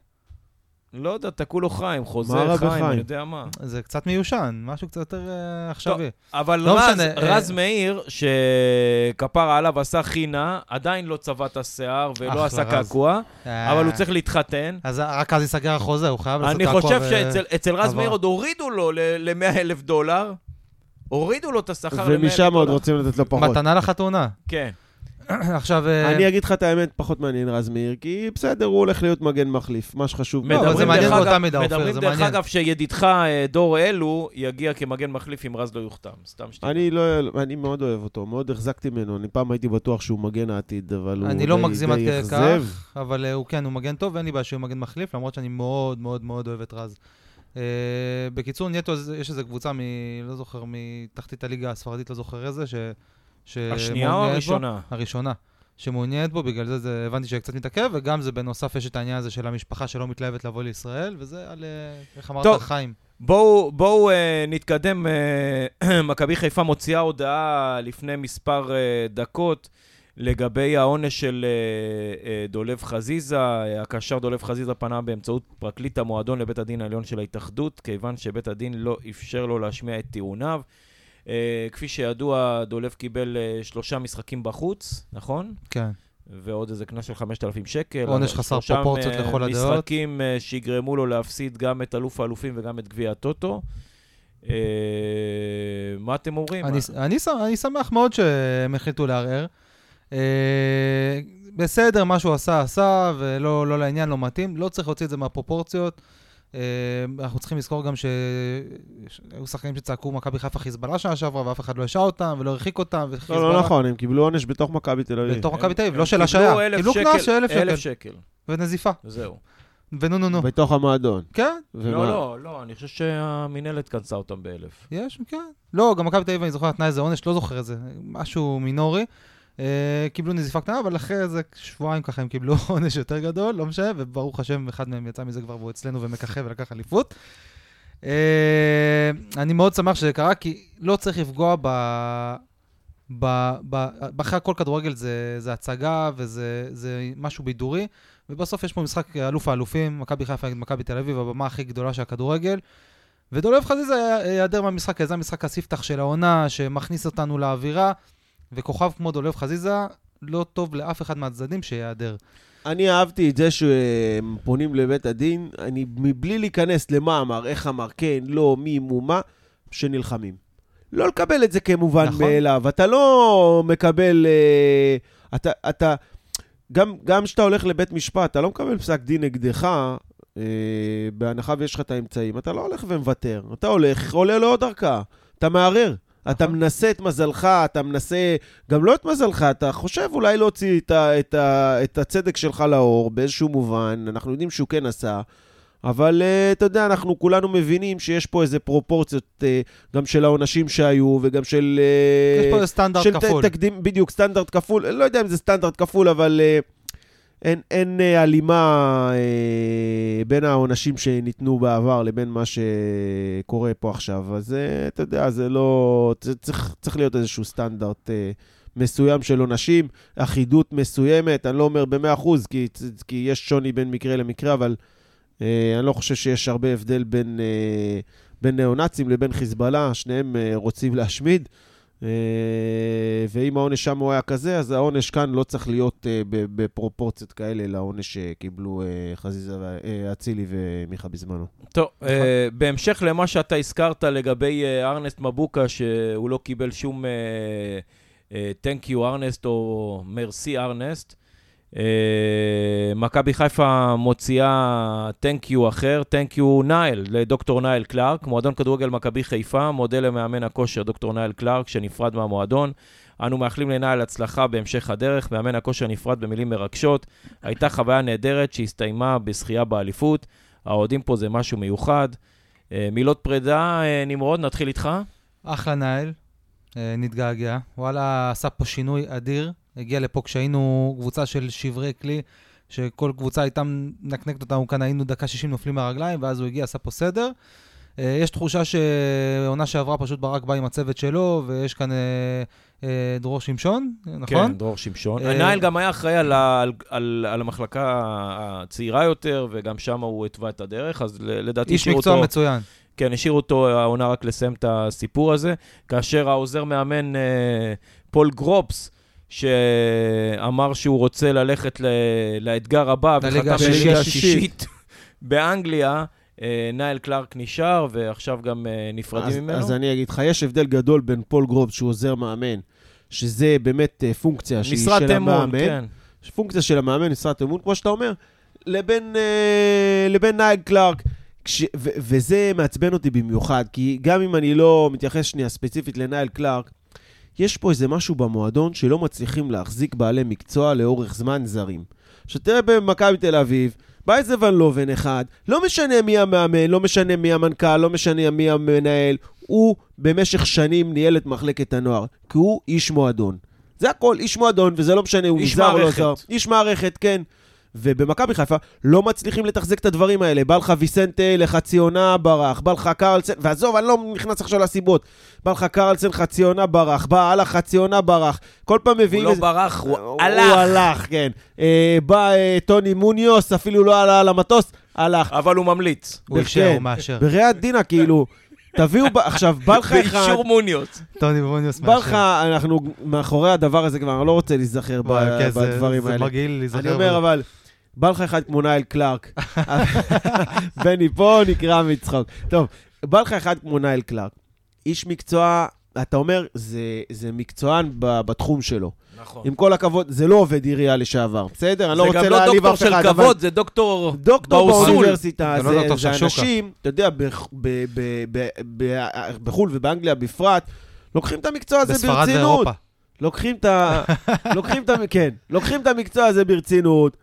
לא יודע, תקעו לו חיים, רע חיים, בחיים? אני יודע מה. זה קצת מיושן, משהו קצת יותר אה, עכשווי. אבל לא רז, משנה, רז אה, מאיר, שכפרה עליו עשה חינה, עדיין לא צבע את השיער ולא עשה. קעקוע, אה, אבל הוא צריך להתחתן. אז רק אז ייסגר החוזה, הוא חייב לעשות אני קעקוע חושב ו- שאצל אצל רז עבר. מאיר עוד הורידו לו ל-100 אלף דולר. הורידו לו את השכר ל-100 אלף ומשם עוד. רוצים לתת לו פחות. מתנה לחתונה. כן. עכשיו... אה, אני אגיד לך את האמת, פחות מעניין רז מאיר, כי בסדר, הוא הולך להיות מגן מחליף, מה שחשוב. לא, אבל זה מדברים מעניין דרך באותה אגב- מידה, אופיר, מדברים זה דרך מעניין. אגב שידידך אה, דור אלו יגיע כמגן מחליף אם רז לא יוחתם. סתם שתדע. אני לא, אני מאוד אוהב אותו, מאוד החזקתי ממנו, אני פעם הייתי בטוח שהוא מגן העתיד, אבל הוא אני לא די- מגזים עד די אכזב. כך, אבל אה, הוא כן, הוא מגן טוב, ואין לי בעיה שהוא מגן מחליף, למרות שאני מאוד מאוד מאוד אוהב את רז. אה, בקיצור, נטו, יש איזו קבוצה מ... לא זוכר, מתחתית הליגה הספרדית, לא זוכר איזה, ש... ש- השנייה או מעוניינת בו. הראשונה? הראשונה. שמעוניינת בו, בגלל זה, זה הבנתי שקצת מתעכב, וגם זה בנוסף יש את העניין הזה של המשפחה שלא מתלהבת לבוא לישראל, וזה על, אה, איך אמרת, טוב. חיים. בואו, בואו אה, נתקדם. אה, מכבי חיפה מוציאה הודעה לפני מספר אה, דקות לגבי העונש של אה, אה, דולב חזיזה. אה, הקשר דולב חזיזה פנה באמצעות פרקליט המועדון לבית הדין העליון של ההתאחדות, כיוון שבית הדין לא אפשר לו להשמיע את טיעוניו. כפי שידוע, דולב קיבל שלושה משחקים בחוץ, נכון? כן. ועוד איזה קנס של 5,000 שקל. עונש חסר שלושה פרופורציות לכל הדעות. משחקים אה, שיגרמו לו להפסיד גם את אלוף האלופים וגם את גביע הטוטו. מה אתם אומרים? אני, אני, ש- אני שמח מאוד שהם החליטו לערער. אה, בסדר, מה שהוא עשה, עשה, ולא לא לעניין, לא מתאים. לא צריך להוציא את זה מהפרופורציות. אה, אנחנו צריכים לזכור גם שהיו שחקנים שצעקו מכבי חיפה חיזבאללה שנה שעברה, ואף אחד לא השעה אותם ולא הרחיק אותם. לא, וחיזבאללה- לא נכון, הם קיבלו עונש בתוך מכבי תל אביב. בתוך מכבי תל אביב, לא של השעיה. אלף קיבלו שקל- קנס של אלף אלף שקל. ונזיפה. זהו. ונו נו נו. בתוך המועדון. כן, ומה? לא, לא, לא, אני חושב שהמינהלת קנסה אותם באלף. יש, כן. לא, גם מכבי תל אביב, אני זוכר, נתנה איזה עונש, לא זוכר איזה, משהו מינורי. אה, קיבלו נזיפה קטנה, אבל אחרי איזה שבועיים ככה הם קיבלו עונש יותר גדול, לא משנה, וברוך השם, אחד מהם יצא מזה כבר והוא אצלנו ומככב ולקח אליפות. אה, אני מאוד שמח שזה קרה, כי לא צריך לפגוע ב... ב... ב... אחרי הכל כדורגל זה, זה הצגה וזה זה משהו בידורי, ובסוף יש פה משחק אלוף האלופים, מכבי חיפה נגד מכבי תל אביב, הבמה הכי גדולה של הכדורגל. ודולב חזיזה ייעדר מהמשחק, זה המשחק הספתח של העונה, שמכניס אותנו לאווירה, וכוכב כמו דולב חזיזה, לא טוב לאף אחד מהצדדים שייעדר. אני אהבתי את זה שהם פונים לבית הדין, אני מבלי להיכנס למה אמר, איך אמר, כן, לא, מי, מו, מה, שנלחמים. לא לקבל את זה כמובן נכון. מאליו. אתה לא מקבל... אה, אתה... אתה גם גם כשאתה הולך לבית משפט, אתה לא מקבל פסק דין נגדך, אה, בהנחה ויש לך את האמצעים. אתה לא הולך ומוותר. אתה הולך, עולה לעוד ערכאה. אתה מערער. אתה נכון. מנסה את מזלך, אתה מנסה, גם לא את מזלך, אתה חושב אולי להוציא את, ה, את, ה, את הצדק שלך לאור באיזשהו מובן, אנחנו יודעים שהוא כן עשה, אבל uh, אתה יודע, אנחנו כולנו מבינים שיש פה איזה פרופורציות uh, גם של העונשים שהיו וגם של... Uh, יש פה איזה סטנדרט של ת- כפול. תקדים, בדיוק, סטנדרט כפול, לא יודע אם זה סטנדרט כפול, אבל uh, אין, אין uh, הלימה uh, בין העונשים שניתנו בעבר לבין מה שקורה פה עכשיו. אז uh, אתה יודע, זה לא... צריך, צריך להיות איזשהו סטנדרט uh, מסוים של עונשים, אחידות מסוימת, אני לא אומר ב-100%, כי, כי יש שוני בין מקרה למקרה, אבל uh, אני לא חושב שיש הרבה הבדל בין... uh, בין ניאו-נאצים לבין חיזבאללה, שניהם uh, רוצים להשמיד. אה, ואם העונש שם הוא היה כזה, אז העונש כאן לא צריך להיות אה, בפרופורציות כאלה לעונש שקיבלו אה, חזיזה, אה, אצילי ומיכה בזמנו. טוב, אה, בהמשך למה שאתה הזכרת לגבי אה, ארנסט מבוקה, שהוא לא קיבל שום אה, אה, Thank you ארנסט או merci ארנסט, אה, מכבי חיפה מוציאה Thank אחר, Thank נייל, לדוקטור נייל קלארק, מועדון כדורגל מכבי חיפה, מודה למאמן הכושר דוקטור נייל קלארק, שנפרד מהמועדון. אנו מאחלים לנייל הצלחה בהמשך הדרך, מאמן הכושר נפרד במילים מרגשות. הייתה חוויה נהדרת שהסתיימה בזכייה באליפות. האוהדים פה זה משהו מיוחד. אה, מילות פרידה, אה, נמרוד, נתחיל איתך. אחלה נאל, אה, נתגעגע. וואלה, עשה פה שינוי אדיר. הגיע לפה כשהיינו קבוצה של שברי כלי, שכל קבוצה הייתה מנקנקת אותנו, כאן היינו דקה 60 נופלים מהרגליים, ואז הוא הגיע, עשה פה סדר. אה, יש תחושה שעונה שעברה פשוט ברק בא עם הצוות שלו, ויש כאן אה, אה, דרור שמשון, נכון? כן, דרור שמשון. אה, נייל גם היה אחראי על, על, על, על המחלקה הצעירה יותר, וגם שם הוא התווה את הדרך, אז ל- לדעתי איש השאירו מקצוע אותו... מצוין. כן, השאירו אותו העונה רק לסיים את הסיפור הזה, כאשר העוזר מאמן אה, פול גרובס, שאמר שהוא רוצה ללכת ל- לאתגר הבא, וחתם. בליגה השישית באנגליה, אה, נייל קלארק נשאר, ועכשיו גם אה, נפרדים אז, ממנו. אז אני אגיד לך, יש הבדל גדול בין פול גרובס, שהוא עוזר מאמן, שזה באמת אה, פונקציה שהיא משרת של אמון, המאמן, כן. פונקציה של המאמן, משרת אמון, כמו שאתה אומר, לבין, לבין נייל קלארק. כש, ו, וזה מעצבן אותי במיוחד, כי גם אם אני לא מתייחס שנייה ספציפית לנייל קלארק, יש פה איזה משהו במועדון שלא מצליחים להחזיק בעלי מקצוע לאורך זמן זרים. עכשיו תראה במכבי תל אביב, בא איזה ון לובן אחד, לא משנה מי המאמן, לא משנה מי המנכ"ל, לא משנה מי המנהל, הוא במשך שנים ניהל את מחלקת הנוער, כי הוא איש מועדון. זה הכל, איש מועדון, וזה לא משנה, הוא איש נזהר או לא. זר. איש מערכת, כן. ובמכבי חיפה לא מצליחים לתחזק את הדברים האלה. בא לך ויסנטה לחצי עונה ברח, בא לך קרלסן, ועזוב, אני לא נכנס עכשיו לסיבות. בא לך קרלסן חצי עונה ברח, בא הלך חצי עונה ברח. כל פעם הוא מביאים לא איזה... ברח, הוא הוא הלך. הלך, כן. אה, בא אה, טוני מוניוס, אפילו לא עלה על המטוס, הלך. אבל הוא ממליץ. הוא כן. אישר, הוא מאשר. בריאת דינה, כאילו, תביאו, עכשיו, בא לך אחד, באישור מוניוס. טוני בוניוס בא לך, מאשר. אנחנו מאחורי הדבר הזה כבר, אני לא רוצה להיזכר כן, זה- בדברים זה האלה. מגעיל להיזכר. אני אומר. אבל, בא לך אחד כמו נייל קלארק. בני פה נקרע מצחוק. טוב, בא לך אחד כמו נייל קלארק. איש מקצוע, אתה אומר, זה, זה מקצוען ב- בתחום שלו. נכון. עם כל הכבוד, זה לא עובד עירייה לשעבר, בסדר? אני לא זה רוצה גם לא להעליב דוקטור אף של אחד, אבל... כבוד, זה דוקטור דוקטור באוסול. באוניברסיטה, זה לא זה, דוקטור זה. אנשים, אתה יודע, בח- ב- ב- ב- ב- בחו"ל ובאנגליה בפרט, לוקחים את המקצוע הזה בספרד ברצינות. ואירופה. לוקחים את ה... לוקחים את ה... כן, לוקחים את המקצוע הזה ברצינות.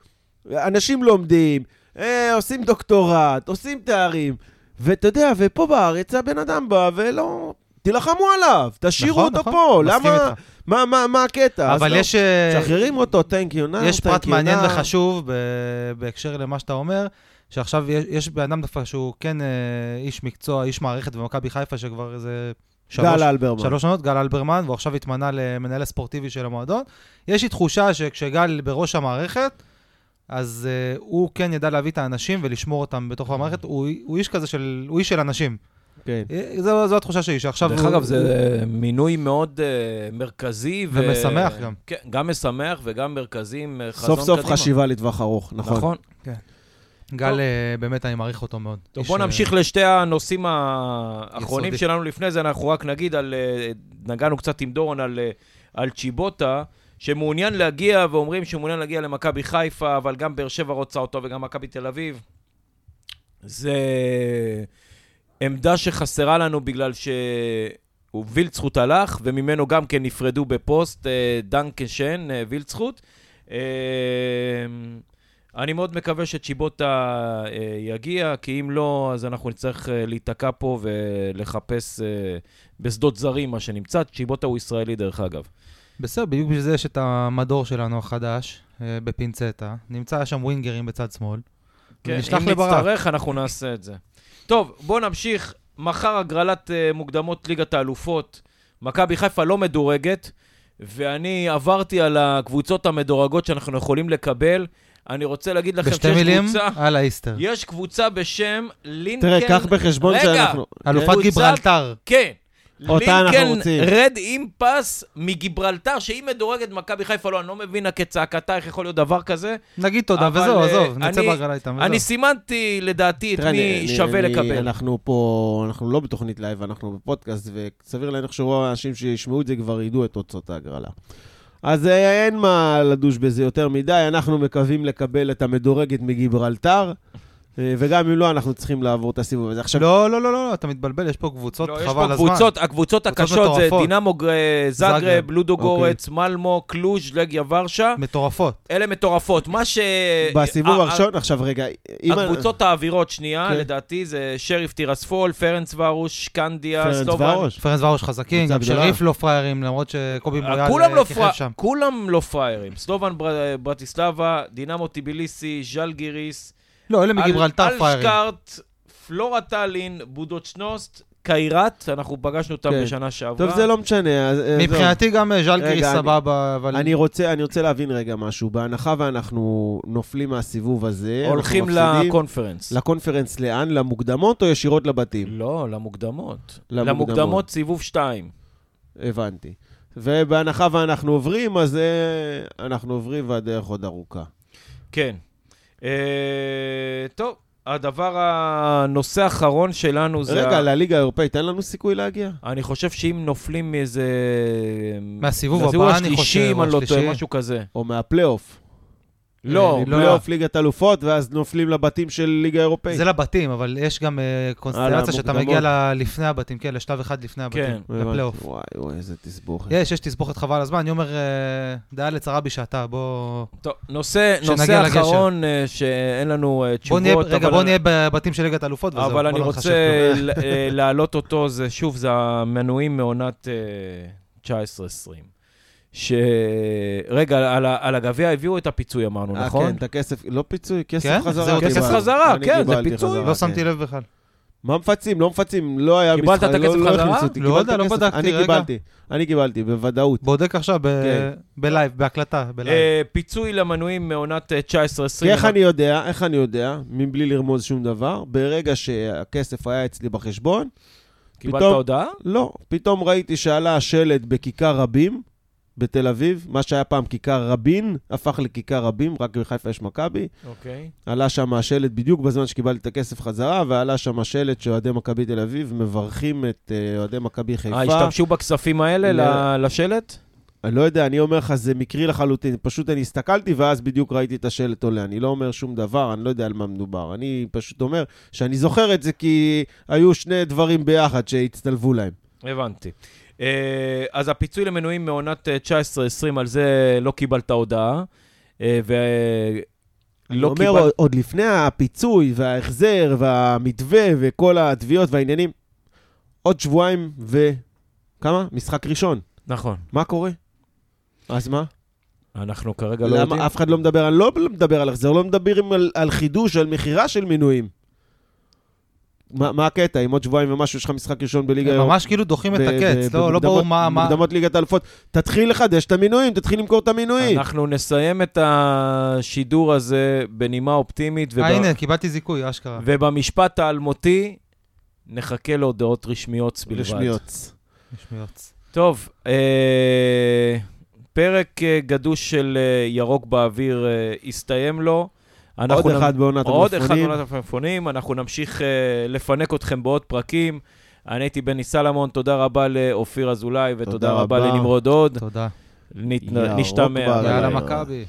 אנשים לומדים, אה, עושים דוקטורט, עושים תארים, ואתה יודע, ופה בארץ הבן אדם בא ולא... תילחמו עליו, תשאירו נכון, אותו נכון, פה, למה... איתך. מה, מה, מה הקטע? אבל לא. יש... אה, משחררים אותו, thank you now, יש פרט מעניין now. וחשוב ב- בהקשר למה שאתה אומר, שעכשיו יש, יש בן אדם דווקא שהוא כן אה, איש מקצוע, איש מערכת במכבי חיפה, שכבר איזה שלוש, גל אלברמן. שלוש שנות, גל אלברמן, והוא עכשיו התמנה למנהל הספורטיבי של המועדון. יש לי תחושה שכשגל בראש המערכת, אז uh, הוא כן ידע להביא את האנשים ולשמור אותם בתוך המערכת. הוא, הוא איש כזה של, הוא איש של אנשים. כן. אה, זו, זו התחושה שלי, שעכשיו דרך הוא... אגב, זה הוא- מינוי מאוד אה, מרכזי. ו- ומשמח גם. כן, גם משמח וגם מרכזי עם חזון סוף קדימה. סוף חשיבה לטווח ארוך, נכון. נכון. גל, טוב. באמת, אני מעריך אותו מאוד. טוב, איש, בואו נמשיך לשתי הנושאים האחרונים יסודי. שלנו לפני זה. אנחנו רק נגיד על... נגענו קצת עם דורון על, על צ'יבוטה, שמעוניין להגיע, ואומרים שהוא מעוניין להגיע למכבי חיפה, אבל גם באר שבע רוצה אותו וגם מכבי תל אביב. זה עמדה שחסרה לנו בגלל שהוא וילדסחוט הלך, וממנו גם כן נפרדו בפוסט אה, danke schön, אה, וילדסחוט. אה, אני מאוד מקווה שצ'יבוטה יגיע, כי אם לא, אז אנחנו נצטרך להיתקע פה ולחפש בשדות זרים, מה שנמצא. צ'יבוטה הוא ישראלי, דרך אגב. בסדר, בדיוק בשביל זה יש את המדור שלנו החדש, אה, בפינצטה. נמצא שם ווינגרים בצד שמאל. כן, אם לברק. נצטרך, אנחנו נעשה את זה. טוב, בואו נמשיך. מחר הגרלת אה, מוקדמות ליגת האלופות. מכבי חיפה לא מדורגת, ואני עברתי על הקבוצות המדורגות שאנחנו יכולים לקבל. אני רוצה להגיד לכם בשתי שיש מילים, קבוצה... על האיסטר. יש קבוצה בשם לינקן... תראה, קח בחשבון רגע, שאנחנו... אלופת קבוצת- גיברלטר. כן. אותה אנחנו לינקן רוצים. רד אימפס מגיברלטר, שהיא מדורגת מכבי חיפה, לא, אני לא מבינה כצעקתה, איך יכול להיות דבר כזה. נגיד תודה וזהו, אה, עזוב, נצא בהגרלה איתם, אני. סימנתי לדעתי את מי שווה לקבל. אנחנו פה, אנחנו לא בתוכנית לייב, אנחנו בפודקאסט, וסביר להניח שרוב האנשים שישמעו את זה כבר ידעו את תוצאות ההגרלה. אז אה, אין מה לדוש בזה יותר מדי, אנחנו מקווים לקבל את המדורגת מגיברלטר, וגם אם לא, אנחנו צריכים לעבור את הסיבוב הזה. עכשיו, לא, לא, לא, לא, אתה מתבלבל, יש פה קבוצות, לא, יש חבל פה הזמן. קבוצות, הקבוצות קבוצות הקשות זה. דינמו אה, זאגרב. לודו אוקיי. גורץ, מלמו, קלוז', לגיה ורשה. מטורפות. אלה מטורפות. מה ש... בסיבוב ה- הראשון, עכשיו רגע, אם... הקבוצות האחרות, שנייה, כן. לדעתי זה שריף טירספול, פרנצוורוש, קנדיה, פרנס. ורוש. פרנס ורוש חזקים, גם. שריף לא פראיירים, למרות שקובי אה, מויאל לא אה, כיכב שם. כולם לא פראיירים. סלובן בר- ברטיסלבה, דינמו טיביליסי, ז'לגיריס, לא, אלה מגיברלטר פראיירים. אלשקארט, פלורה טאלין, בודוצ'נוסט, קיירת, אנחנו פגשנו אותם כן. בשנה שעברה. טוב, זה לא משנה. אז, מבחינתי גם אה, אני- סבבה, אבל... אני רוצה, אני רוצה להבין רגע משהו. בהנחה ואנחנו נופלים מהסיבוב הזה, הולכים לקונפרנס. לקונפרנס לאן? למוקדמות או ישירות לבתים? לא, למוקדמות. למוקדמות. למוקדמות סיבוב 2. הבנתי. ובהנחה ואנחנו עוברים, אז אה, אנחנו עוברים והדרך עוד ארוכה. כן. אה, טוב, הדבר, הנושא האחרון שלנו זה... רגע, ה- לליגה האירופאית אין לנו סיכוי להגיע? אני חושב שאם נופלים מאיזה... מהסיבוב מהסיבוב הבא, אני השלישי, חושב, אם או אני לא טועה, השלישי. משהו כזה. או מהפלייאוף? לא, לא. פלייאוף ליגת אלופות, ואז נופלים לבתים של ליגה אירופאית. זה לבתים, אבל יש גם אה, קונסטלציה שאתה. מגיע ל- לפני הבתים, כן, לשלב אחד לפני הבתים, כן. לפלייאוף. וואי, וואי, איזה תסבוכת. יש, יש תסבוכת חבל הזמן, אני אומר, אה, דעה לצרה בשעתה, בוא... טוב, נושא, נושא. אחרון אה, שאין לנו אה, בוא תשובות, נהיה, רגע, אבל- בוא נהיה בבתים של ליגת האלופות וזהו. אבל אני לא רוצה אה, להעלות אותו, זה שוב, זה המנויים מעונת אה, 19-20. ש... רגע, על, על הגביע הביאו את הפיצוי, אמרנו, אה, נכון? כן, את הכסף, לא פיצוי, כסף כן? חזרה. זהו, קיבלתי. כסף חזרה, אני כן, זה פיצוי. חזרה, לא כן. שמתי לב בכלל. מה מפצים? לא מפצים, לא היה קיבלת את לא- הכסף לא חזרה? הכניסו אותי, לא יודע, לא. בדקתי, אני רגע. קיבלתי, אני קיבלתי, בוודאות. בודק עכשיו כן. בלייב, בהקלטה, בלייב. אה, פיצוי למנויים מעונת אה, 19-20. כי איך אני יודע, איך אני יודע, מבלי לרמוז שום דבר, ברגע שהכסף היה אצלי בחשבון, קיבלת הודעה? לא, פתאום ראיתי שעלה השלט בכיכר רבים בתל אביב, מה שהיה פעם כיכר רבין, הפך לכיכר רבים, רק בחיפה יש מכבי. אוקיי. עלה שם השלט בדיוק בזמן שקיבלתי את הכסף חזרה, ועלה שם השלט שאוהדי מכבי תל אביב מברכים את אה, אוהדי מכבי חיפה. אה, השתמשו בכספים האלה ל- לשלט? אני לא יודע, אני אומר לך, זה מקרי לחלוטין. פשוט אני הסתכלתי, ואז בדיוק ראיתי את השלט עולה. אני לא אומר שום דבר, אני לא יודע על מה מדובר. אני פשוט אומר שאני זוכר את זה כי היו שני דברים ביחד שהצטלבו להם. הבנתי. אה, אז הפיצוי למנויים מעונת אה, 19-20, על זה לא קיבלת הודעה. אה, ולא אני אומר, קיבלת... עוד- לפני הפיצוי וההחזר והמתווה וכל התביעות והעניינים, עוד שבועיים ו... כמה? משחק ראשון. נכון. מה קורה? אז מה? אנחנו כרגע לא יודעים. למה אף אחד לא מדבר, אני לא מדבר על החזר, לא מדברים על, על חידוש, על מכירה של מינויים. מה, מה הקטע? אם עוד שבועיים ומשהו יש לך משחק ראשון בליגה הם היום? ממש כאילו דוחים את הקץ, לא לא ברור מה... מה- מוקדמות ליגת האלופות. תתחיל לחדש את המינויים, תתחיל למכור את המינויים. אנחנו נסיים את השידור הזה בנימה אופטימית. אה, הנה, קיבלתי זיכוי, אשכרה. ובמשפט האלמותי נחכה להודעות רשמיות בלבד. רשמיות. משמיעות. טוב, אה, פרק אה, גדוש של אה, ירוק באוויר אה, הסתיים לו. עוד אנחנו נ- אחד בעונת עוד אחד המלפפונים. בעונת המלפפונים. אנחנו נמשיך אה, לפנק אתכם בעוד פרקים. אני הייתי בני סלמון, תודה רבה לאופיר אזולאי ותודה תודה רבה רבה. לנמרוד הוד. תודה. נשתמע. יאללה, מכבי.